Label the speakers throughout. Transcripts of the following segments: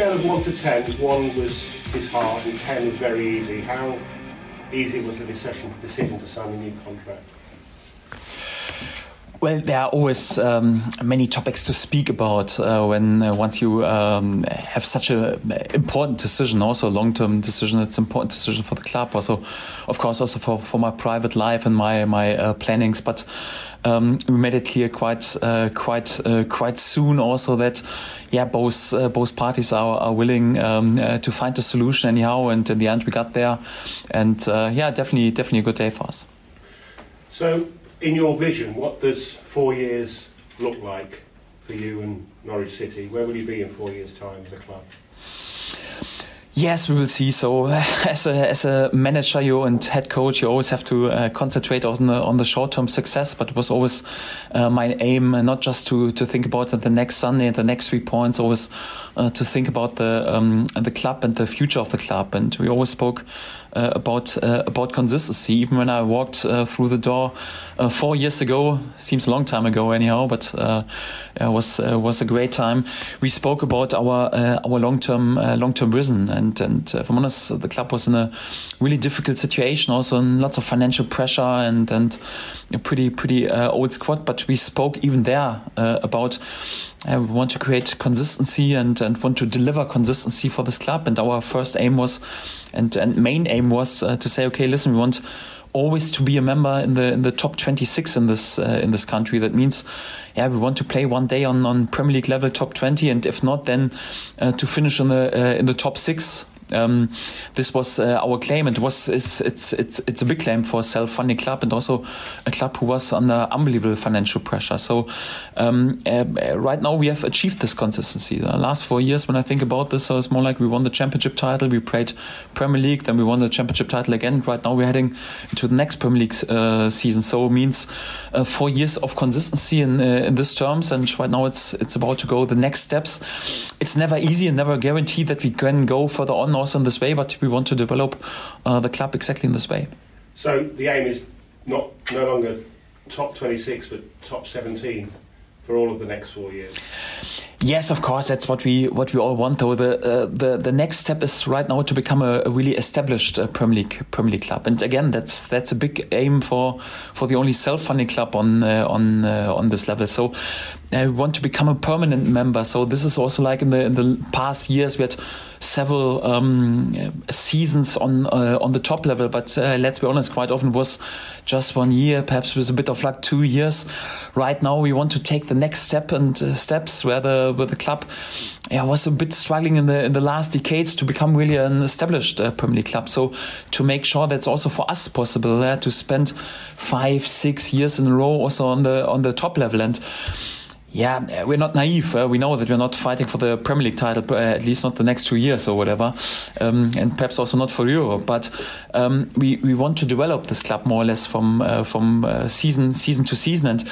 Speaker 1: scale of one to ten, one was his hard and ten is very easy. How easy was the decision decision to sign a new contract?
Speaker 2: Well, there are always um, many topics to speak about uh, when uh, once you um, have such an important decision, also a long-term decision. It's an important decision for the club, also, of course, also for, for my private life and my my uh, plannings. But um, we made it clear quite uh, quite uh, quite soon also that yeah both uh, both parties are, are willing um, to find a solution anyhow. And in the end, we got there, and yeah, definitely definitely a good day for us.
Speaker 1: So in your vision, what does four years look like for you and Norwich City? Where will you be in four years' time as a club?
Speaker 2: Yes, we will see. So, as a as a manager, you and head coach, you always have to uh, concentrate on the on the short term success. But it was always uh, my aim, uh, not just to to think about the next Sunday, the next three points, always uh, to think about the um, the club and the future of the club. And we always spoke uh, about uh, about consistency. Even when I walked uh, through the door four years ago, seems a long time ago anyhow, but it was was a great time. We spoke about our our long term long term vision, and and I'm honest, the club was in a really difficult situation, also in lots of financial pressure and and a pretty pretty old squad. But we spoke even there about we want to create consistency and, and want to deliver consistency for this club. And our first aim was, and, and main aim was uh, to say, okay, listen, we want always to be a member in the in the top 26 in this uh, in this country. That means, yeah, we want to play one day on, on Premier League level top 20, and if not, then uh, to finish in the uh, in the top six um, this was uh, our claim, it was it's it's it's it's a big claim for a self-funding club and also a club who was under unbelievable financial pressure. So um, uh, right now we have achieved this consistency. The last four years, when I think about this, so it's more like we won the championship title, we played Premier League, then we won the championship title again. Right now we're heading into the next Premier League uh, season, so it means uh, four years of consistency in uh, in this terms. And right now it's it's about to go the next steps. It's never easy and never guaranteed that we can go further on in this way, but we want to develop uh, the club exactly in this way.
Speaker 1: So the aim is not no longer top 26, but top 17 for all of the next four years.
Speaker 2: Yes, of course, that's what we what we all want. Though the uh, the the next step is right now to become a, a really established uh, Premier League Premier League club, and again, that's that's a big aim for for the only self funding club on uh, on uh, on this level. So I want to become a permanent member. So this is also like in the in the past years we had several um, seasons on uh, on the top level, but uh, let's be honest, quite often was just one year, perhaps with a bit of luck, two years. Right now, we want to take the next step and uh, steps where the where the club yeah, was a bit struggling in the in the last decades to become really an established uh, Premier League club. So to make sure that's also for us possible uh, to spend five, six years in a row also on the on the top level and yeah, we're not naive. Uh, we know that we're not fighting for the Premier League title, uh, at least not the next two years or whatever, um, and perhaps also not for Europe. But um, we we want to develop this club more or less from uh, from uh, season season to season, and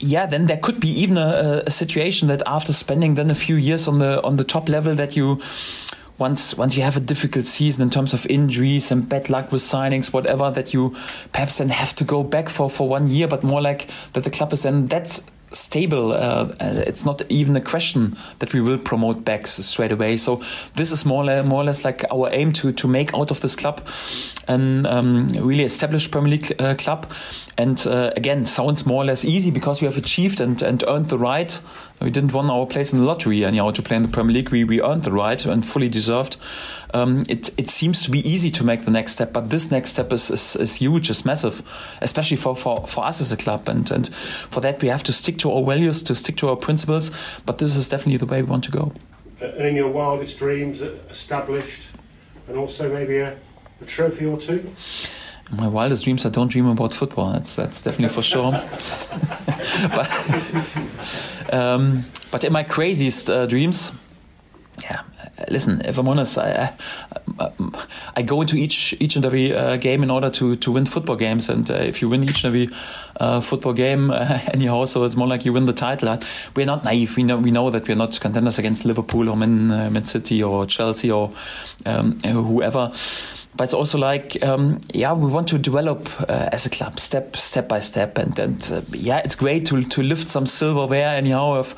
Speaker 2: yeah, then there could be even a, a, situation that after spending then a few years on the on the top level, that you once once you have a difficult season in terms of injuries and bad luck with signings, whatever, that you perhaps then have to go back for for one year, but more like that the club is then that's stable. Uh, uh, it's not even a question that we will promote backs straight away. So this is more, or more or less like our aim to to make out of this club an um, really established Premier League uh, club. And uh, again, sounds more or less easy because we have achieved and, and earned the right. We didn't win our place in the lottery anyhow to play in the Premier League. We, we earned the right and fully deserved. Um, it, it seems to be easy to make the next step, but this next step is, is, is huge, is massive, especially for, for, for us as a club. And, and for that, we have to stick to our values, to stick to our principles. But this is definitely the way we want to go.
Speaker 1: And in your wildest dreams, established, and also maybe a, a trophy or two?
Speaker 2: My wildest dreams, I don't dream about football. That's that's definitely for sure. but um, but in my craziest uh, dreams, yeah. Listen, if I'm honest, I, I, I go into each each and every uh, game in order to to win football games, and uh, if you win each and every uh, football game anyhow, so it's more like you win the title. We're not naive. We know we know that we're not contenders against Liverpool or Man, uh, Man City or Chelsea or um, whoever but it's also like um, yeah we want to develop uh, as a club step step by step. And and uh, yeah it's great to to lift some silverware anyhow have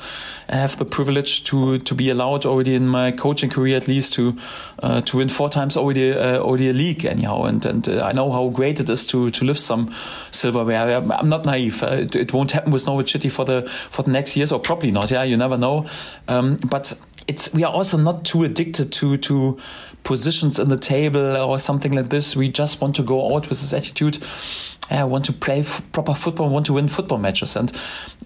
Speaker 2: have the privilege to to be allowed already in my coaching career at least to uh, to win four times already uh, already a league anyhow. And and uh, I know how great it is to to lift some silverware. I'm not naive. Uh, it, it, won't happen with Norwich City for the for the next years or probably not. Yeah you never know. Um, but it's we are also not too addicted to to positions in the table or something like this. We just want to go out with this attitude. I want to play proper football, want to win football matches. And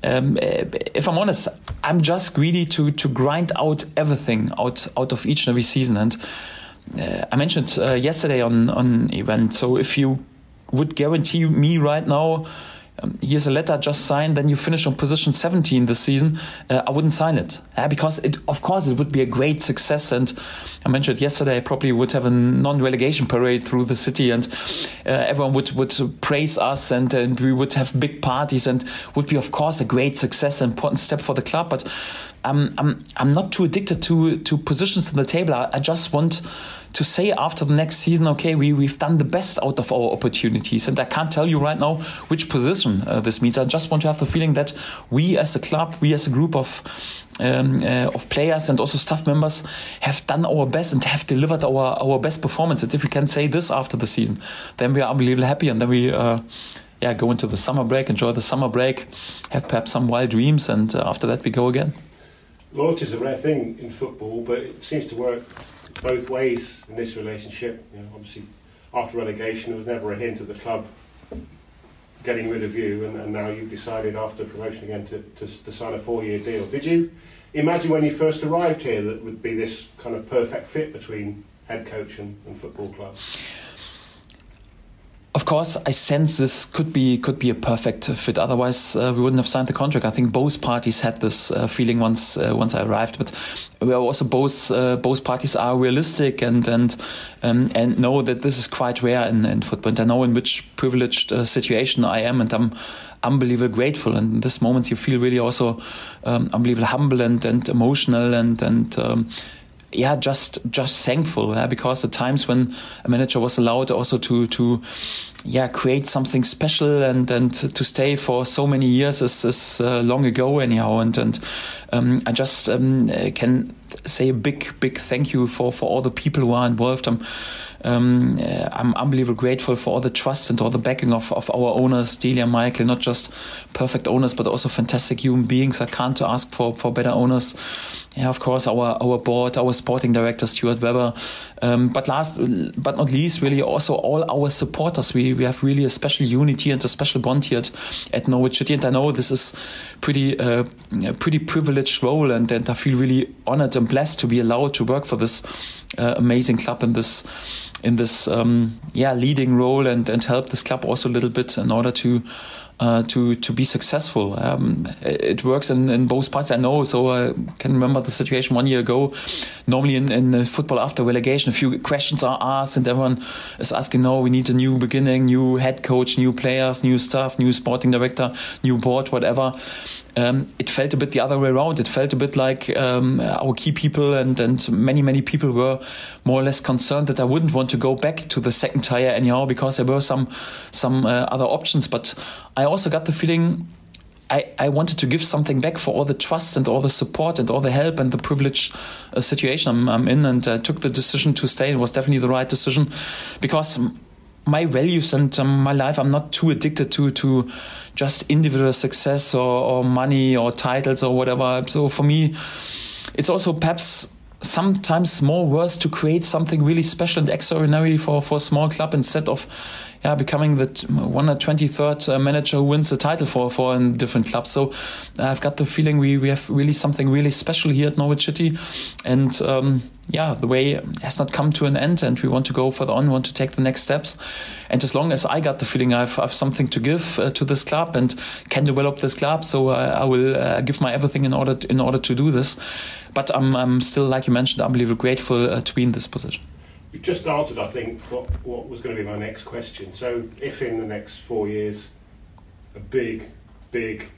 Speaker 2: um, if I'm honest, I'm just greedy to to grind out everything out out of each and every season. And uh, I mentioned uh, yesterday on on event. So if you would guarantee me right now um, here's a letter just signed, then you finish on position 17 this season, uh, I wouldn't sign it. Because, it, of course, it would be a great success. And I mentioned yesterday, I probably would have a non relegation parade through the city, and uh, everyone would, would praise us, and, and we would have big parties, and would be, of course, a great success, an important step for the club. But I'm, I'm, I'm not too addicted to, to positions in the table. I, I just want to say after the next season, okay, we, we've done the best out of our opportunities. And I can't tell you right now which position uh, this means. I just want to have the feeling that we as a club, we as a group of um, uh, of players and also staff members have done our best and have delivered our, our best performance. And if we can say this after the season, then we are unbelievably happy. And then we, uh, yeah, go into the summer break, enjoy the summer break, have perhaps some wild dreams, and uh, after that we go again.
Speaker 1: Loyalty is a rare thing in football, but it seems to work both ways in this relationship. You know, obviously, after relegation, there was never a hint of the club getting rid of you, and, and now you've decided after promotion again to, to, to sign a four-year deal. Did you imagine when you first arrived here that would be this kind of perfect fit between head coach and, and football club?
Speaker 2: Of course, I sense this could be could be a perfect fit. Otherwise, uh, we wouldn't have signed the contract. I think both parties had this uh, feeling once uh, once I arrived. But we are also both uh, both parties are realistic and and um, and know that this is quite rare in, in football. And I know in which privileged uh, situation I am, and I'm unbelievably grateful. And in this moments, you feel really also um, unbelievably humble and, and emotional and and um, yeah, just just thankful yeah, because the times when a manager was allowed also to to yeah create something special and and to stay for so many years is, is uh, long ago anyhow and and um, I just um, can say a big big thank you for for all the people who are involved. I'm um, uh, I'm unbelievably grateful for all the trust and all the backing of, of our owners, Delia, Michael, not just perfect owners, but also fantastic human beings. I can't ask for, for better owners. Yeah, of course, our, our board, our sporting director, Stuart Webber. Um, but last but not least, really also all our supporters. We, we have really a special unity and a special bond here at, at Norwich City. And I know this is pretty, uh, a pretty privileged role. And, and I feel really honored and blessed to be allowed to work for this uh, amazing club in this in this um, yeah leading role and and help this club also a little bit in order to uh, to to be successful. Um, it works in, in both parts. I know. So I can remember the situation one year ago. Normally in, in football after relegation, a few questions are asked, and everyone is asking, "No, we need a new beginning, new head coach, new players, new staff, new sporting director, new board, whatever." Um, it felt a bit the other way around. It felt a bit like um, our key people and, and many, many people were more or less concerned that I wouldn't want to go back to the second tier anyhow because there were some some uh, other options. But I also got the feeling I, I wanted to give something back for all the trust and all the support and all the help and the privileged uh, situation I'm, I'm in and uh, took the decision to stay. It was definitely the right decision because my values and um, my life. I'm not too addicted to to just individual success or, or money or titles or whatever. So for me it's also perhaps sometimes more worth to create something really special and extraordinary for, for a small club instead of yeah, becoming the 123rd uh, manager who wins the title for, for a different club. So I've got the feeling we, we have really something really special here at Norwich City. And um, yeah, the way has not come to an end and we want to go further on, want to take the next steps. And as long as I got the feeling I've, I've something to give uh, to this club and can develop this club, so uh, I will uh, give my everything in order to, in order to do this. But I'm, I'm still, like you mentioned, unbelievably grateful uh, to be in this position.
Speaker 1: You've just answered, I think, what, what was going to be my next question. So, if in the next four years, a big, big,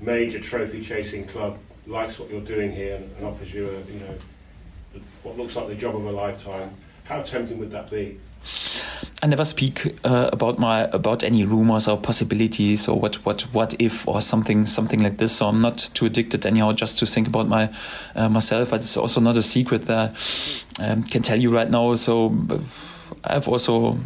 Speaker 1: major trophy chasing club likes what you're doing here and, and offers you a, you know, what looks like the job of a lifetime, How tempting would that be?
Speaker 2: I never speak uh, about my about any rumors or possibilities or what what what if or something something like this. So I'm not too addicted anyhow just to think about my uh, myself. But it's also not a secret that I um, can tell you right now. So I've also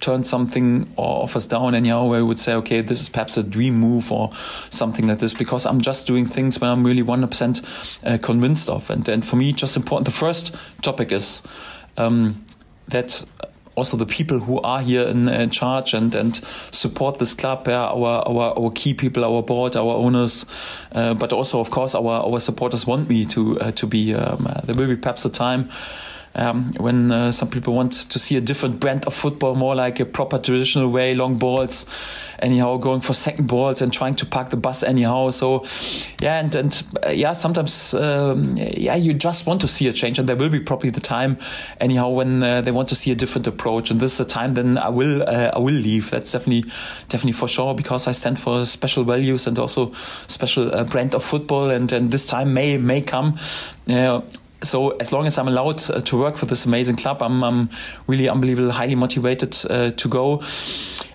Speaker 2: turned something or offers down anyhow where I would say, okay, this is perhaps a dream move or something like this because I'm just doing things when I'm really 100% uh, convinced of. And, and for me, just important. The first topic is um, that also the people who are here in, in charge and, and support this club, yeah, our, our, our key people, our board, our owners, uh, but also, of course, our, our supporters want me to, uh, to be. Um, uh, there will be perhaps a time um, when uh, some people want to see a different brand of football, more like a proper traditional way, long balls, anyhow, going for second balls and trying to park the bus anyhow. So, yeah, and and uh, yeah, sometimes um, yeah, you just want to see a change, and there will be probably the time, anyhow, when uh, they want to see a different approach, and this is a time then I will uh, I will leave. That's definitely definitely for sure because I stand for special values and also special uh, brand of football, and and this time may may come. So as long as I'm allowed uh, to work for this amazing club, I'm, I'm really unbelievably highly motivated uh, to go.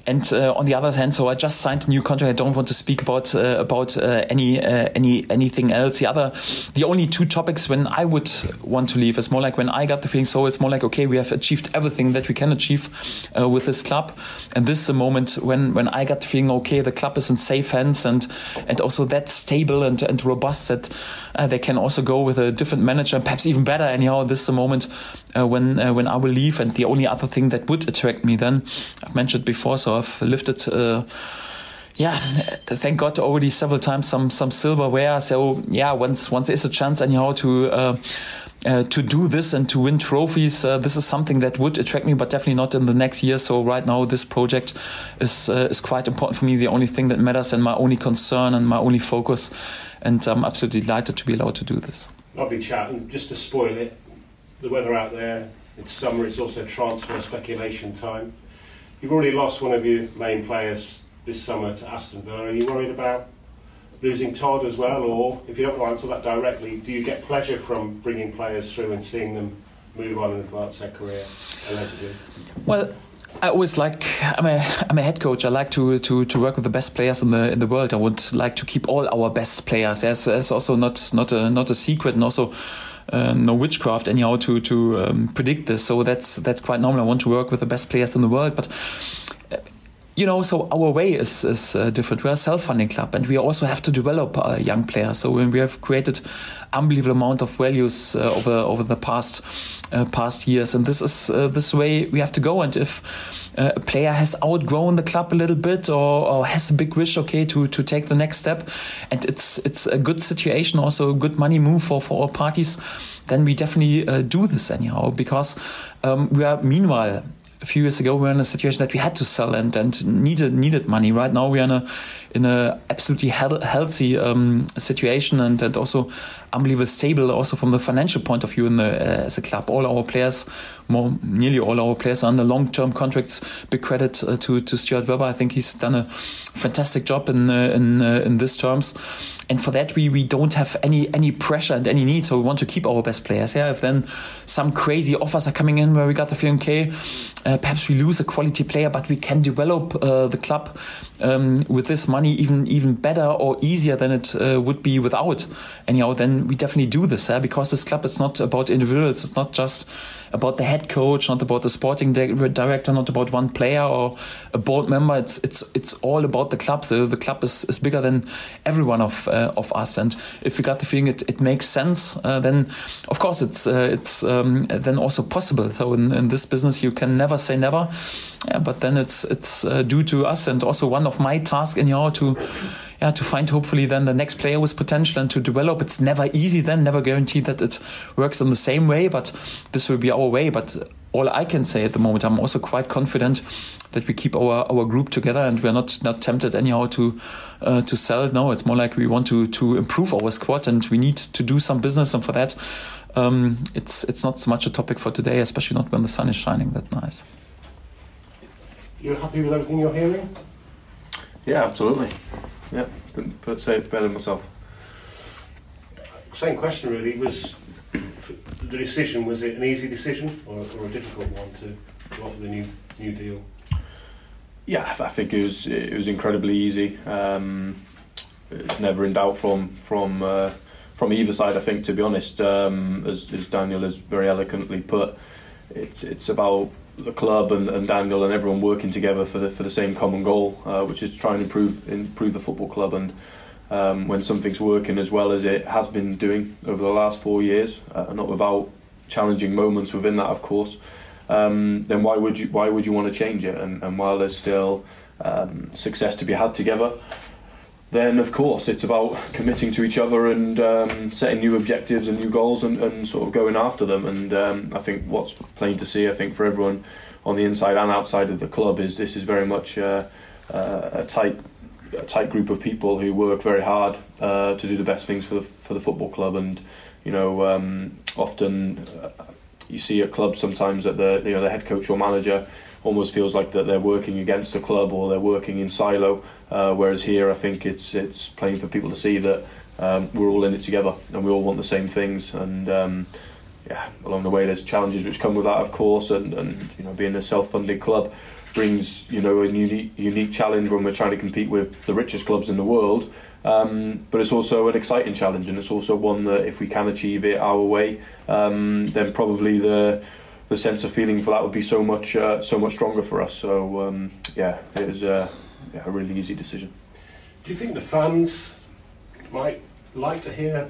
Speaker 2: And uh, on the other hand, so I just signed a new contract. I don't want to speak about uh, about uh, any uh, any anything else. The other, the only two topics when I would want to leave is more like when I got the feeling. So it's more like okay, we have achieved everything that we can achieve uh, with this club, and this is a moment when when I got the feeling okay, the club is in safe hands and and also that stable and and robust that uh, they can also go with a different manager, perhaps even better. Anyhow, this is a moment when when I will leave. And the only other thing that would attract me then, I've mentioned before, so I've lifted. Uh, yeah, thank God already several times some some silverware. So yeah, once once there's a chance anyhow to uh, uh, to do this and to win trophies, uh, this is something that would attract me, but definitely not in the next year. So right now, this project is uh, is quite important for me. The only thing that matters and my only concern and my only focus, and I'm absolutely delighted to be allowed to do this.
Speaker 1: Lovely chat, and just to spoil it, the weather out there. It's summer. It's also transfer speculation time. You've already lost one of your main players this summer to Aston Villa. Are you worried about losing Todd as well, or if you don't want to answer that directly, do you get pleasure from bringing players through and seeing them move on and advance their career?
Speaker 2: Well, I always like I'm a I'm a head coach. I like to to, to work with the best players in the in the world. I would like to keep all our best players. That's, that's also not not a not a secret, and also uh, no witchcraft anyhow to to um, predict this. So that's that's quite normal. I want to work with the best players in the world, but you know, so our way is, is uh, different. We're a self-funding club, and we also have to develop uh, young players. So when we have created unbelievable amount of values uh, over over the past uh, past years, and this is uh, this way we have to go. And if uh, a player has outgrown the club a little bit or, or, has a big wish, okay, to to take the next step, and it's it's a good situation, also a good money move for for all parties, then we definitely do this anyhow because um, we are meanwhile a few years ago we were in a situation that we had to sell and, and needed needed money. Right now we are in a in a absolutely he- healthy um, situation and, and also unbelievably stable also from the financial point of view in the, uh, as a club. All our players, more nearly all our players are under long term contracts. Big credit uh, to to Stuart Webber. I think he's done a fantastic job in uh, in uh, in this terms and for that we we don't have any any pressure and any need so we want to keep our best players yeah if then some crazy offers are coming in where we got the feeling okay uh, perhaps we lose a quality player but we can develop uh, the club um, with this money even even better or easier than it uh, would be without anyhow then we definitely do this yeah? because this club is not about individuals it's not just about the head coach, not about the sporting director, not about one player or a board member. It's it's it's all about the club. The, the club is, is bigger than every one of uh, of us. And if we got the feeling it, it makes sense, uh, then of course it's uh, it's um, then also possible. So in, in this business, you can never say never. Yeah, but then it's it's uh, due to us and also one of my tasks your to yeah, to find hopefully then the next player with potential and to develop. It's never easy then, never guaranteed that it works in the same way, but this will be our way. But all I can say at the moment, I'm also quite confident that we keep our, our group together and we're not not tempted anyhow to uh, to sell. No, it's more like we want to to improve our squad and we need to do some business, and for that, um, it's it's not so much a topic for today, especially not when the sun is shining that nice.
Speaker 1: You're happy with everything you're hearing?
Speaker 3: Yeah, absolutely. Yeah, couldn't put, say it better myself.
Speaker 1: Same question really was the the decision was it an easy decision or, or a difficult one to, to offer the new new deal?
Speaker 3: Yeah, I think it was it was incredibly easy. Um, it's never in doubt from from uh, from either side. I think, to be honest, um, as, as Daniel has very eloquently put, it's it's about the club and, and Daniel and everyone working together for the for the same common goal, uh, which is try and improve improve the football club. And um, when something's working as well as it has been doing over the last four years, uh, not without challenging moments within that, of course um, then why would you why would you want to change it? And, and while there's still um, success to be had together, then of course it's about committing to each other and um, setting new objectives and new goals and, and sort of going after them. And um, I think what's plain to see, I think for everyone on the inside and outside of the club, is this is very much uh, uh, a tight a tight group of people who work very hard uh, to do the best things for the for the football club and you know um, often uh, you see at clubs sometimes that the you know the head coach or manager almost feels like that they're working against the club or they're working in silo. Uh, whereas here, I think it's it's plain for people to see that um, we're all in it together and we all want the same things. And um, yeah, along the way, there's challenges which come with that, of course. And, and you know, being a self-funded club brings you know a unique unique challenge when we're trying to compete with the richest clubs in the world. Um, but it's also an exciting challenge, and it's also one that if we can achieve it our way, um, then probably the the sense of feeling for that would be so much uh, so much stronger for us. So um, yeah, it was uh, yeah, a really easy decision.
Speaker 1: Do you think the fans might like to hear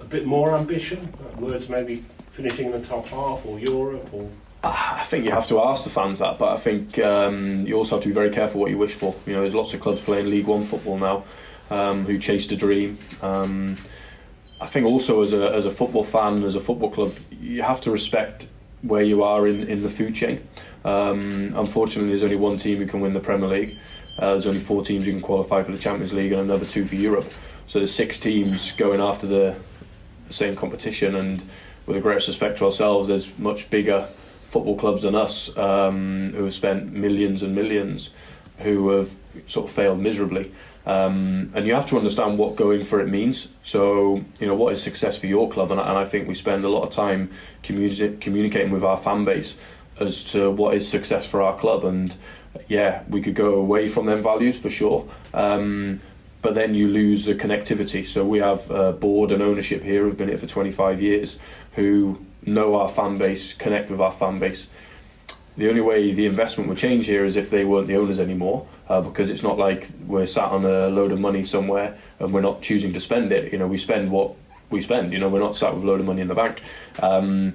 Speaker 1: a bit more ambition? Words maybe finishing in the top half or Europe or
Speaker 3: I think you have to ask the fans that, but I think um, you also have to be very careful what you wish for. You know, there's lots of clubs playing League One football now um, who chased a dream. I think also as a as a football fan, as a football club, you have to respect where you are in, in the food chain. Um, unfortunately, there's only one team who can win the Premier League. Uh, there's only four teams who can qualify for the Champions League and another two for Europe. So there's six teams going after the, the same competition. And with the greatest respect to ourselves, there's much bigger football clubs than us um, who have spent millions and millions who have sort of failed miserably. Um, and you have to understand what going for it means. So, you know, what is success for your club? And, and I think we spend a lot of time communi- communicating with our fan base as to what is success for our club. And yeah, we could go away from them values for sure. Um, but then you lose the connectivity. So we have a board and ownership here who've been here for 25 years who know our fan base, connect with our fan base. The only way the investment would change here is if they weren't the owners anymore, uh, because it's not like we're sat on a load of money somewhere and we're not choosing to spend it. You know, we spend what we spend. You know, we're not sat with a load of money in the bank. Um,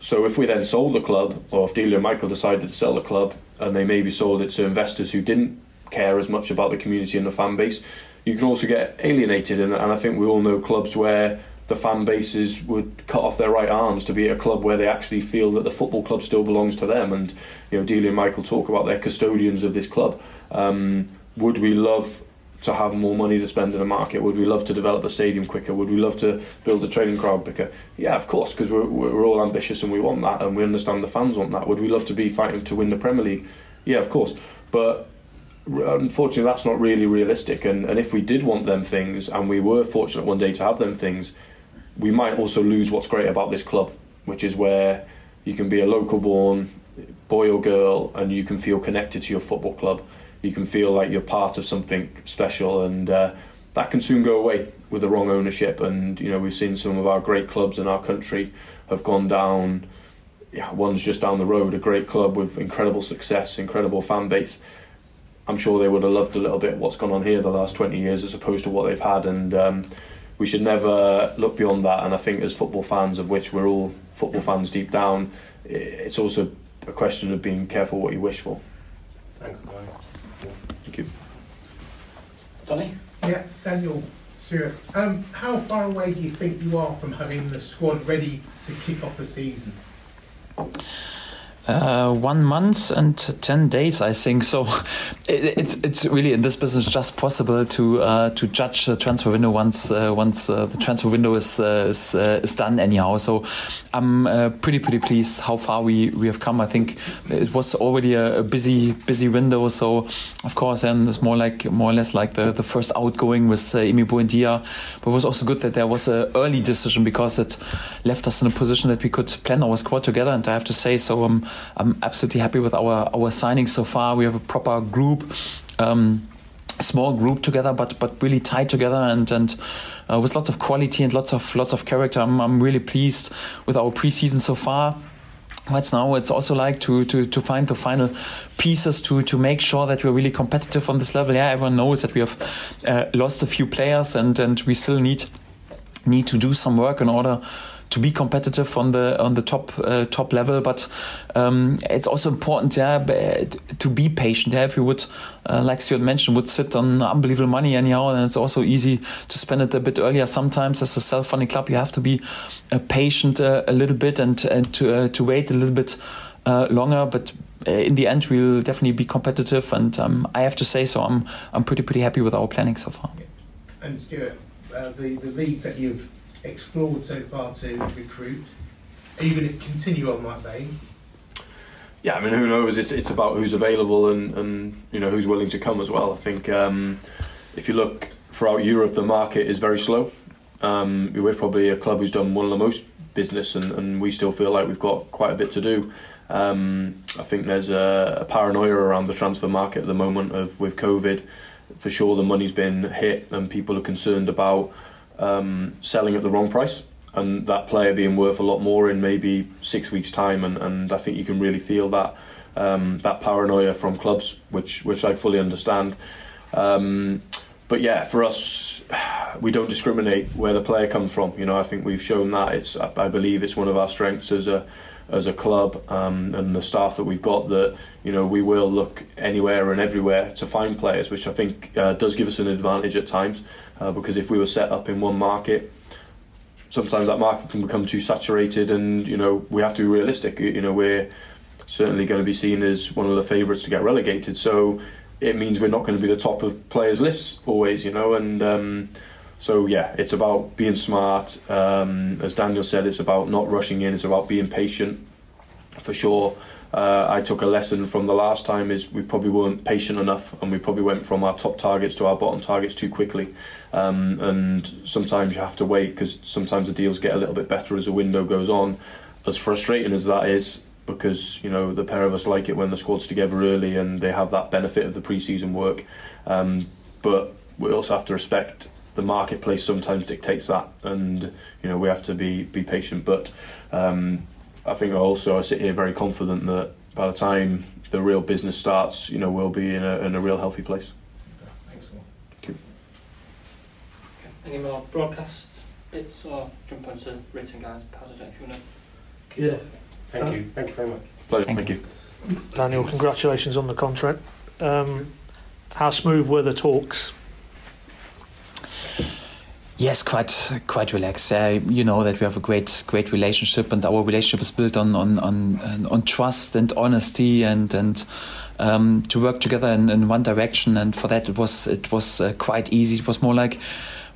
Speaker 3: so if we then sold the club, or if Delia and Michael decided to sell the club, and they maybe sold it to investors who didn't care as much about the community and the fan base, you can also get alienated. And, and I think we all know clubs where the fan bases would cut off their right arms to be at a club where they actually feel that the football club still belongs to them. And you know, Delia and Michael talk about their custodians of this club. Um, would we love to have more money to spend in the market? Would we love to develop the stadium quicker? Would we love to build a training crowd quicker? Yeah, of course, because we're, we're all ambitious and we want that, and we understand the fans want that. Would we love to be fighting to win the Premier League? Yeah, of course. But unfortunately, that's not really realistic. And, and if we did want them things, and we were fortunate one day to have them things, we might also lose what's great about this club, which is where you can be a local born boy or girl and you can feel connected to your football club. You can feel like you're part of something special, and uh, that can soon go away with the wrong ownership. And you know, we've seen some of our great clubs in our country have gone down. Yeah, one's just down the road, a great club with incredible success, incredible fan base. I'm sure they would have loved a little bit what's gone on here the last 20 years as opposed to what they've had. And um, we should never look beyond that. And I think as football fans, of which we're all football fans deep down, it's also a question of being careful what you wish for.
Speaker 1: Thanks, guys.
Speaker 3: Thank you.
Speaker 2: Johnny?
Speaker 4: Yeah, Daniel Stuart. Um, how far away do you think you are from having the squad ready to kick off the season?
Speaker 2: Uh, one month and ten days, I think. So it, it's it's really in this business just possible to uh, to judge the transfer window once uh, once uh, the transfer window is uh, is, uh, is done anyhow. So I'm pretty pretty pleased how far we, we have come. I think it was already a, a busy busy window. So of course, and it's more like more or less like the, the first outgoing with uh, Emi Buendia. But it was also good that there was an early decision because it left us in a position that we could plan our squad together. And I have to say, so I'm I'm absolutely happy with our our signings so far. We have a proper group. Um, small group together, but but really tied together and and uh, with lots of quality and lots of lots of character. I'm, I'm really pleased with our preseason so far. What's now it's also like to, to, to find the final pieces to, to make sure that we're really competitive on this level. Yeah, everyone knows that we have uh, lost a few players and, and we still need need to do some work in order to be competitive on the on the top uh, top level. But um, it's also important, yeah, to be patient. Yeah, if you would, uh, like Stuart mentioned, would sit on unbelievable money anyhow, and it's also easy to spend it a bit earlier. Sometimes, as a self-funding club, you have to be uh, patient uh, a little bit and and to uh, to wait a little bit uh, longer, but. In the end, we'll definitely be competitive, and um, I have to say so. I'm I'm pretty pretty happy with our planning so far.
Speaker 4: And Stuart, the the leagues that you've explored so far to recruit? Are you going to continue on that vein?
Speaker 3: Yeah, I mean, who knows? It's, it's about who's available and, and you know who's willing to come as well. I think um, if you look throughout Europe, the market is very slow. Um, we're probably a club who's done one of the most business, and, and we still feel like we've got quite a bit to do. Um, I think there's a, a, paranoia around the transfer market at the moment of with COVID. For sure, the money's been hit, and people are concerned about um, selling at the wrong price and that player being worth a lot more in maybe six weeks' time. And, and I think you can really feel that um, that paranoia from clubs, which which I fully understand. Um, but yeah, for us, we don't discriminate where the player comes from. You know, I think we've shown that. It's I believe it's one of our strengths as a as a club um, and the staff that we've got that you know we will look anywhere and everywhere to find players, which I think uh, does give us an advantage at times uh, because if we were set up in one market, sometimes that market can become too saturated, and you know we have to be realistic. You know we're certainly going to be seen as one of the favourites to get relegated, so it means we're not going to be the top of players' lists always. You know and. Um, so yeah, it's about being smart. Um, as Daniel said, it's about not rushing in. It's about being patient, for sure. Uh, I took a lesson from the last time is we probably weren't patient enough, and we probably went from our top targets to our bottom targets too quickly. Um, and sometimes you have to wait because sometimes the deals get a little bit better as the window goes on. As frustrating as that is, because you know the pair of us like it when the squad's together early and they have that benefit of the pre-season work. Um, but we also have to respect the marketplace sometimes dictates that, and you know we have to be be patient. But um, I think also I sit here very confident that by the time the real business starts, you know we'll be in a in a real healthy place.
Speaker 4: Thanks a lot.
Speaker 3: Thank you.
Speaker 5: Okay. Any more broadcast bits or jump onto written guys? Paul, if you want
Speaker 1: to. Yeah. Thank you. Thank you very much.
Speaker 3: Pleasure. Thank, Thank you.
Speaker 6: you. Daniel, congratulations on the contract. Um, how smooth were the talks
Speaker 2: Yes, quite quite relaxed. Uh, you know that we have a great great relationship, and our relationship is built on on on, on trust and honesty, and and um, to work together in, in, one direction. And for that, it was it was uh, quite easy. It was more like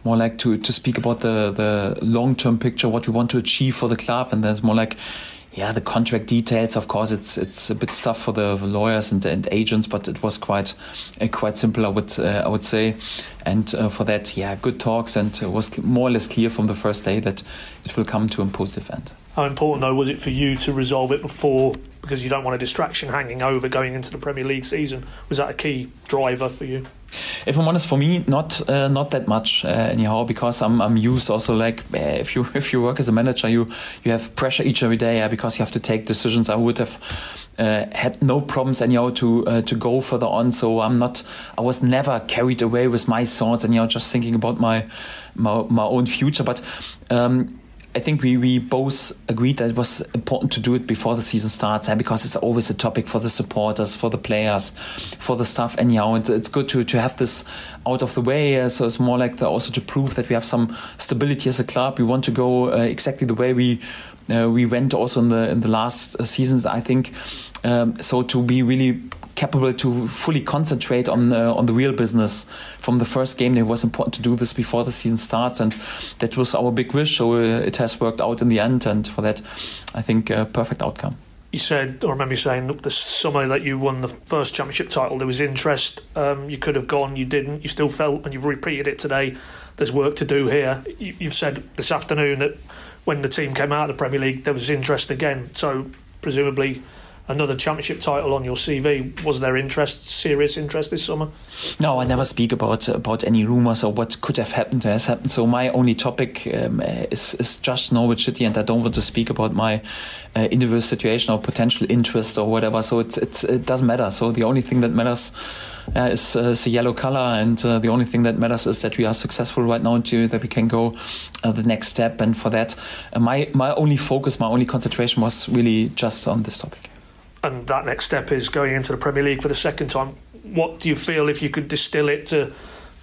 Speaker 2: more like to to speak about the the long term picture, what we want to achieve for the club, and then it's more like yeah, the contract details. Of course, it's it's a bit tough for the lawyers and, and agents, but it was quite uh, quite simple. I would uh, I would say, and uh, for that, yeah, good talks, and it was more or less clear from the first day that it will come to a positive end.
Speaker 6: How important though was it for you to resolve it before? Because you don't want a distraction hanging over going into the Premier League season. Was that a key driver for you?
Speaker 2: If I'm honest, for me, not uh, not that much uh, anyhow, because I'm I'm used also like uh, if you if you work as a manager, you you have pressure each every day, because you have to take decisions. I would have. Uh, had no problems anyhow to uh, to go further on. So I'm not. I was never carried away with my thoughts and you know just thinking about my my, my own future. But um, I think we, we both agreed that it was important to do it before the season starts eh, because it's always a topic for the supporters, for the players, for the staff. Anyhow, and it's good to, to have this out of the way. Uh, so it's more like the, also to prove that we have some stability as a club. We want to go uh, exactly the way we uh, we went also in the in the last seasons. I think um, so to be really capable to fully concentrate on uh, on the real business from the first game. It was important to do this before the season starts, and that was our big wish. So uh, it has worked out in the end, and for that, I think a perfect outcome.
Speaker 6: You said, I remember you saying, the summer that you won the first championship title, there was interest. Um, you could have gone, you didn't. You still felt, and you've repeated it today. There's work to do here. You, you've said this afternoon that when the team came out of the Premier League, there was interest again. So presumably another championship title on your CV. Was there interest, serious interest this summer?
Speaker 2: No, I never speak about about any rumours or what could have happened has happened. So my only topic um, is is just Norwich City, and I don't want to speak about my uh, individual situation or potential interest or whatever. So it's, it's it doesn't matter. So the only thing that matters. Uh, is, uh, the yellow color, and uh, the only thing that matters is that we are successful right now, to, that we can go uh, the next step. And for that, uh, my my only focus, my only concentration was really just on this topic
Speaker 6: and that next step is going into the Premier League for the second time. What do you feel if you could distill it to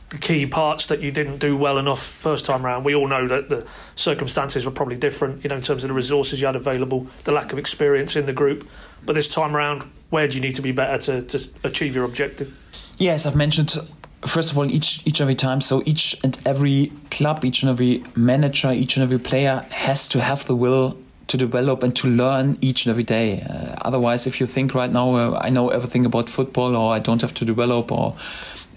Speaker 6: the key parts that you didn't do well enough first time round? We all know that the circumstances were probably different, you know, in terms of the resources you had available, the lack of experience in the group. But this time round, where do you need to be better to, to achieve your objective?
Speaker 2: Yes, I've mentioned first of all each each every time so each and every club each and every manager each and every player has to have the will to develop and to learn each and every day. Uh, otherwise, if you think right now, uh, I know everything about football, or I don't have to develop, or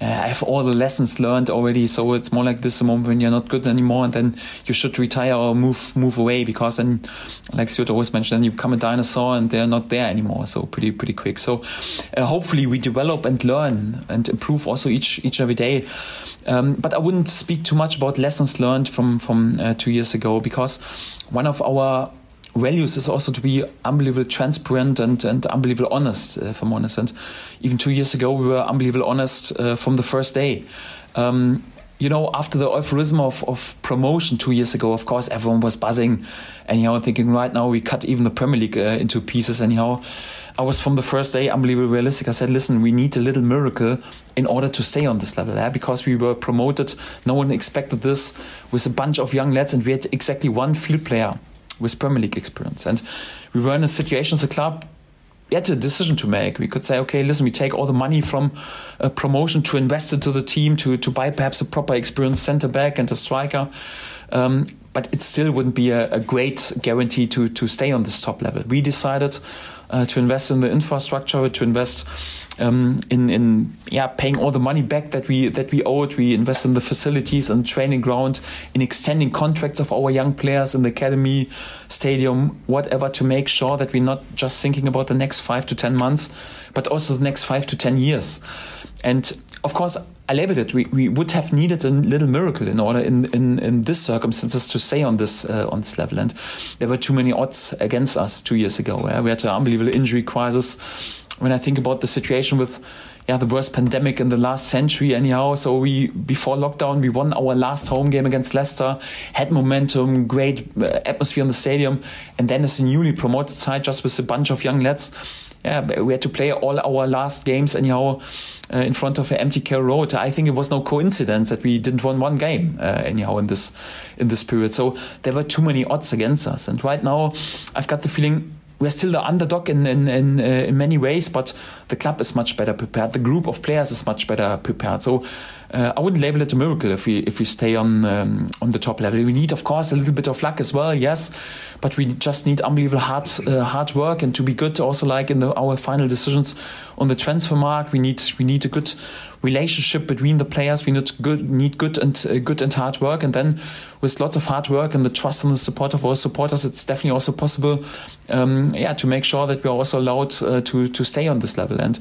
Speaker 2: uh, I have all the lessons learned already, so it's more like this moment when you're not good anymore, and then you should retire or move move away because then, like Stuart always mentioned, then you become a dinosaur and they're not there anymore. So pretty pretty quick. So uh, hopefully we develop and learn and improve also each each and every day. Um, but I wouldn't speak too much about lessons learned from from uh, two years ago because one of our values is also to be unbelievably transparent and, and unbelievably honest, uh, if I'm honest. And even two years ago, we were unbelievably honest uh, from the first day. Um, you know, after the euphorism of, of promotion two years ago, of course, everyone was buzzing, anyhow, thinking right now we cut even the Premier League uh, into pieces, anyhow. I was from the first day unbelievably realistic. I said, listen, we need a little miracle in order to stay on this level. Yeah? Because we were promoted, no one expected this with a bunch of young lads, and we had exactly one field player with Premier League experience. And we were in a situation as a club we had a decision to make. We could say, okay, listen, we take all the money from a promotion to invest into the team to to buy perhaps a proper experienced centre back and a striker. Um, but it still wouldn't be a, a, great guarantee to to stay on this top level. We decided uh, to invest in the infrastructure, to invest um, in in yeah paying all the money back that we that we owed. We invest in the facilities and training ground, in extending contracts of our young players in the academy, stadium, whatever, to make sure that we're not just thinking about the next five to ten months, but also the next five to ten years. And of course, I labeled it. We, we would have needed a little miracle in order in, in, in this circumstances to stay on this uh, on this level. And there were too many odds against us two years ago. Yeah? We had an unbelievable injury crisis when I think about the situation with yeah the worst pandemic in the last century anyhow so we before lockdown we won our last home game against Leicester had momentum great uh, atmosphere in the stadium and then as a newly promoted side just with a bunch of young lads yeah we had to play all our last games anyhow uh, in front of an empty Carrow Road I think it was no coincidence that we didn't win one game uh, anyhow in this in this period so there were too many odds against us and right now I've got the feeling we're still the underdog in in in, uh, in many ways, but the club is much better prepared. The group of players is much better prepared. So uh, I wouldn't label it a miracle if we if we stay on um, on the top level. We need, of course, a little bit of luck as well, yes, but we just need unbelievable hard uh, hard work and to be good. Also, like in the, our final decisions on the transfer mark, we need we need a good relationship between the players. We need good, need good and uh, good and hard work, and then with lots of hard work and the trust and the support of our supporters, it's definitely also possible, um, yeah, to make sure that we are also allowed uh, to to stay on this level. And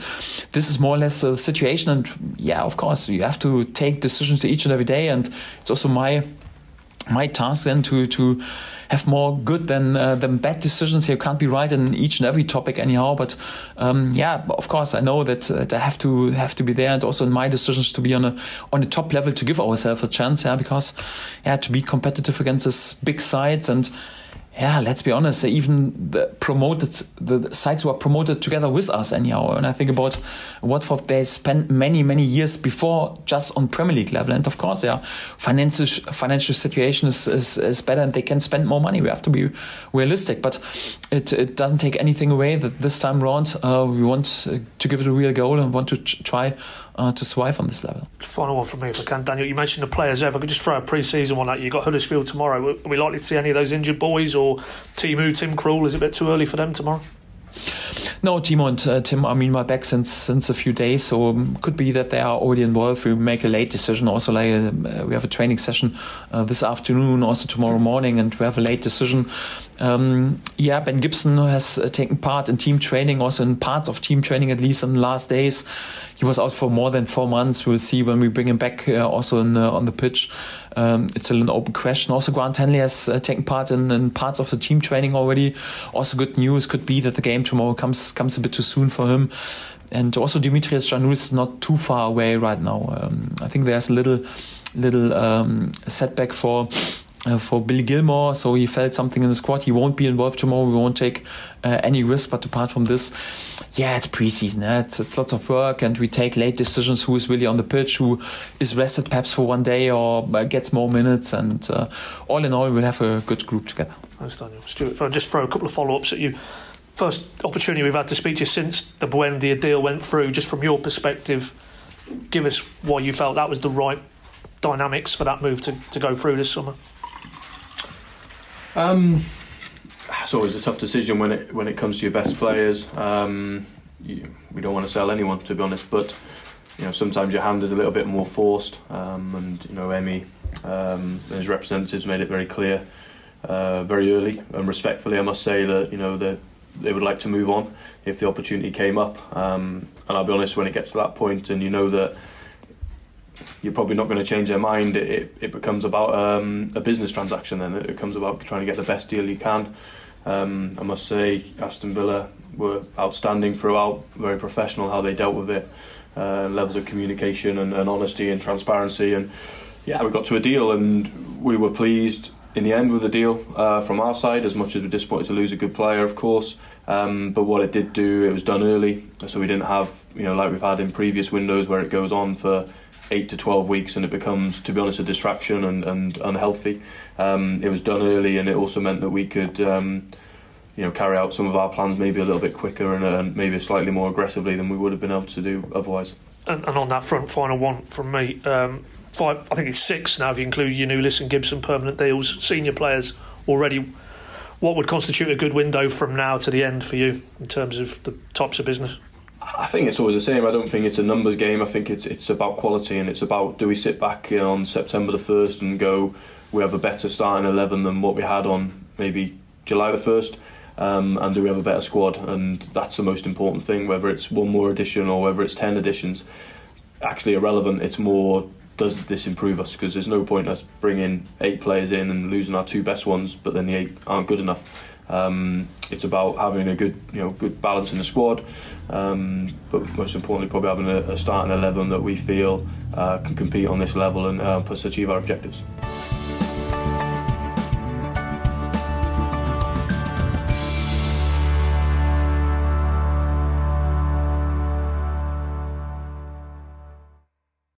Speaker 2: this is more or less the situation. And yeah, of course, you have to take decisions each and every day. And it's also my my task then to to have more good than uh, than bad decisions. You can't be right in each and every topic anyhow. But um, yeah, of course, I know that, uh, I have to have to be there, and also in my decisions to be on a on a top level to give ourselves a chance. Yeah, because yeah, to be competitive against these big sides and yeah, let's be honest, they even the promoted the sites were promoted together with us anyhow. And I think about Watford, they spent many, many years before just on Premier League level. And of course, their financial financial situation is, is, is better and they can spend more money. We have to be realistic, but it, it doesn't take anything away that this time around uh, we want to give it a real goal and want to try uh, to survive on this level.
Speaker 6: Final one from me, if I can, Daniel. You mentioned the players. If I could just throw a pre-season one at you. You've got Huddersfield tomorrow. Are we likely to see any of those injured boys or Teemu, Tim Krul? Is it a bit too early for them tomorrow?
Speaker 2: No, Teemu and uh, Tim I mean, my back since since a few days, so um, could be that they are already involved. We make a late decision. Also, like uh, we have a training session uh, this afternoon, also tomorrow morning, and we have a late decision. Um, yeah, Ben Gibson has uh, taken part in team training, also in parts of team training, at least in the last days. He was out for more than four months. We'll see when we bring him back, uh, also in, on the pitch. Um, it's still an open question. Also, Grant Hanley has uh, taken part in, in, parts of the team training already. Also, good news could be that the game tomorrow comes comes a bit too soon for him. And also, Dimitrios Giannoulis is not too far away right now. Um, I think there's a little little um, setback for uh, for Billy Gilmour, So he felt something in the squad. He won't be involved tomorrow. We won't take uh, any risk. But apart from this, yeah, it's preseason. Eh? It's, it's lots of work, and we take late decisions. Who is really on the pitch? Who is rested perhaps for one day or uh, gets more minutes? And uh, all in all, we'll have a good group together.
Speaker 6: Thanks, Daniel. Stuart, if I just throw a couple of follow ups at you. First opportunity we've had to speak to you since the Buendia deal went through. Just from your perspective, give us why you felt that was the right dynamics for that move to, to go through this summer.
Speaker 3: Um, it's always a tough decision when it when it comes to your best players. Um, you, we don't want to sell anyone, to be honest, but you know sometimes your hand is a little bit more forced, um, and you know Emmy and his representatives made it very clear uh, very early and respectfully. I must say that you know they they would like to move on if the opportunity came up. Um, and I'll be honest, when it gets to that point, and you know that you're probably not going to change their mind. It, it becomes about um, a business transaction then. It becomes about trying to get the best deal you can. Um, I must say, Aston Villa were outstanding throughout, very professional how they dealt with it, uh, levels of communication and, and, honesty and transparency. And yeah, we got to a deal and we were pleased in the end with the deal uh, from our side, as much as we're disappointed to lose a good player, of course. Um, but what it did do, it was done early, so we didn't have, you know, like we've had in previous windows where it goes on for eight to 12 weeks and it becomes, to be honest, a distraction and, and unhealthy. Um, it was done early and it also meant that we could. Um, you know, carry out some of our plans maybe a little bit quicker and uh, maybe slightly more aggressively than we would have been able to do otherwise.
Speaker 6: And, and on that front, final one from me. Um, five, I think it's six now if you include Giannoulis and Gibson permanent deals, senior players already. What would constitute a good window from now to the end for you in terms of the types of business?
Speaker 3: I think it's always the same. I don't think it's a numbers game. I think it's it's about quality and it's about do we sit back on September the first and go we have a better starting eleven than what we had on maybe July the first, um, and do we have a better squad? And that's the most important thing. Whether it's one more addition or whether it's ten additions, actually irrelevant. It's more does this improve us? Because there's no point us bringing eight players in and losing our two best ones, but then the eight aren't good enough. Um, it's about having a good, you know, good balance in the squad, um, but most importantly, probably having a, a starting eleven that we feel uh, can compete on this level and uh, achieve our objectives.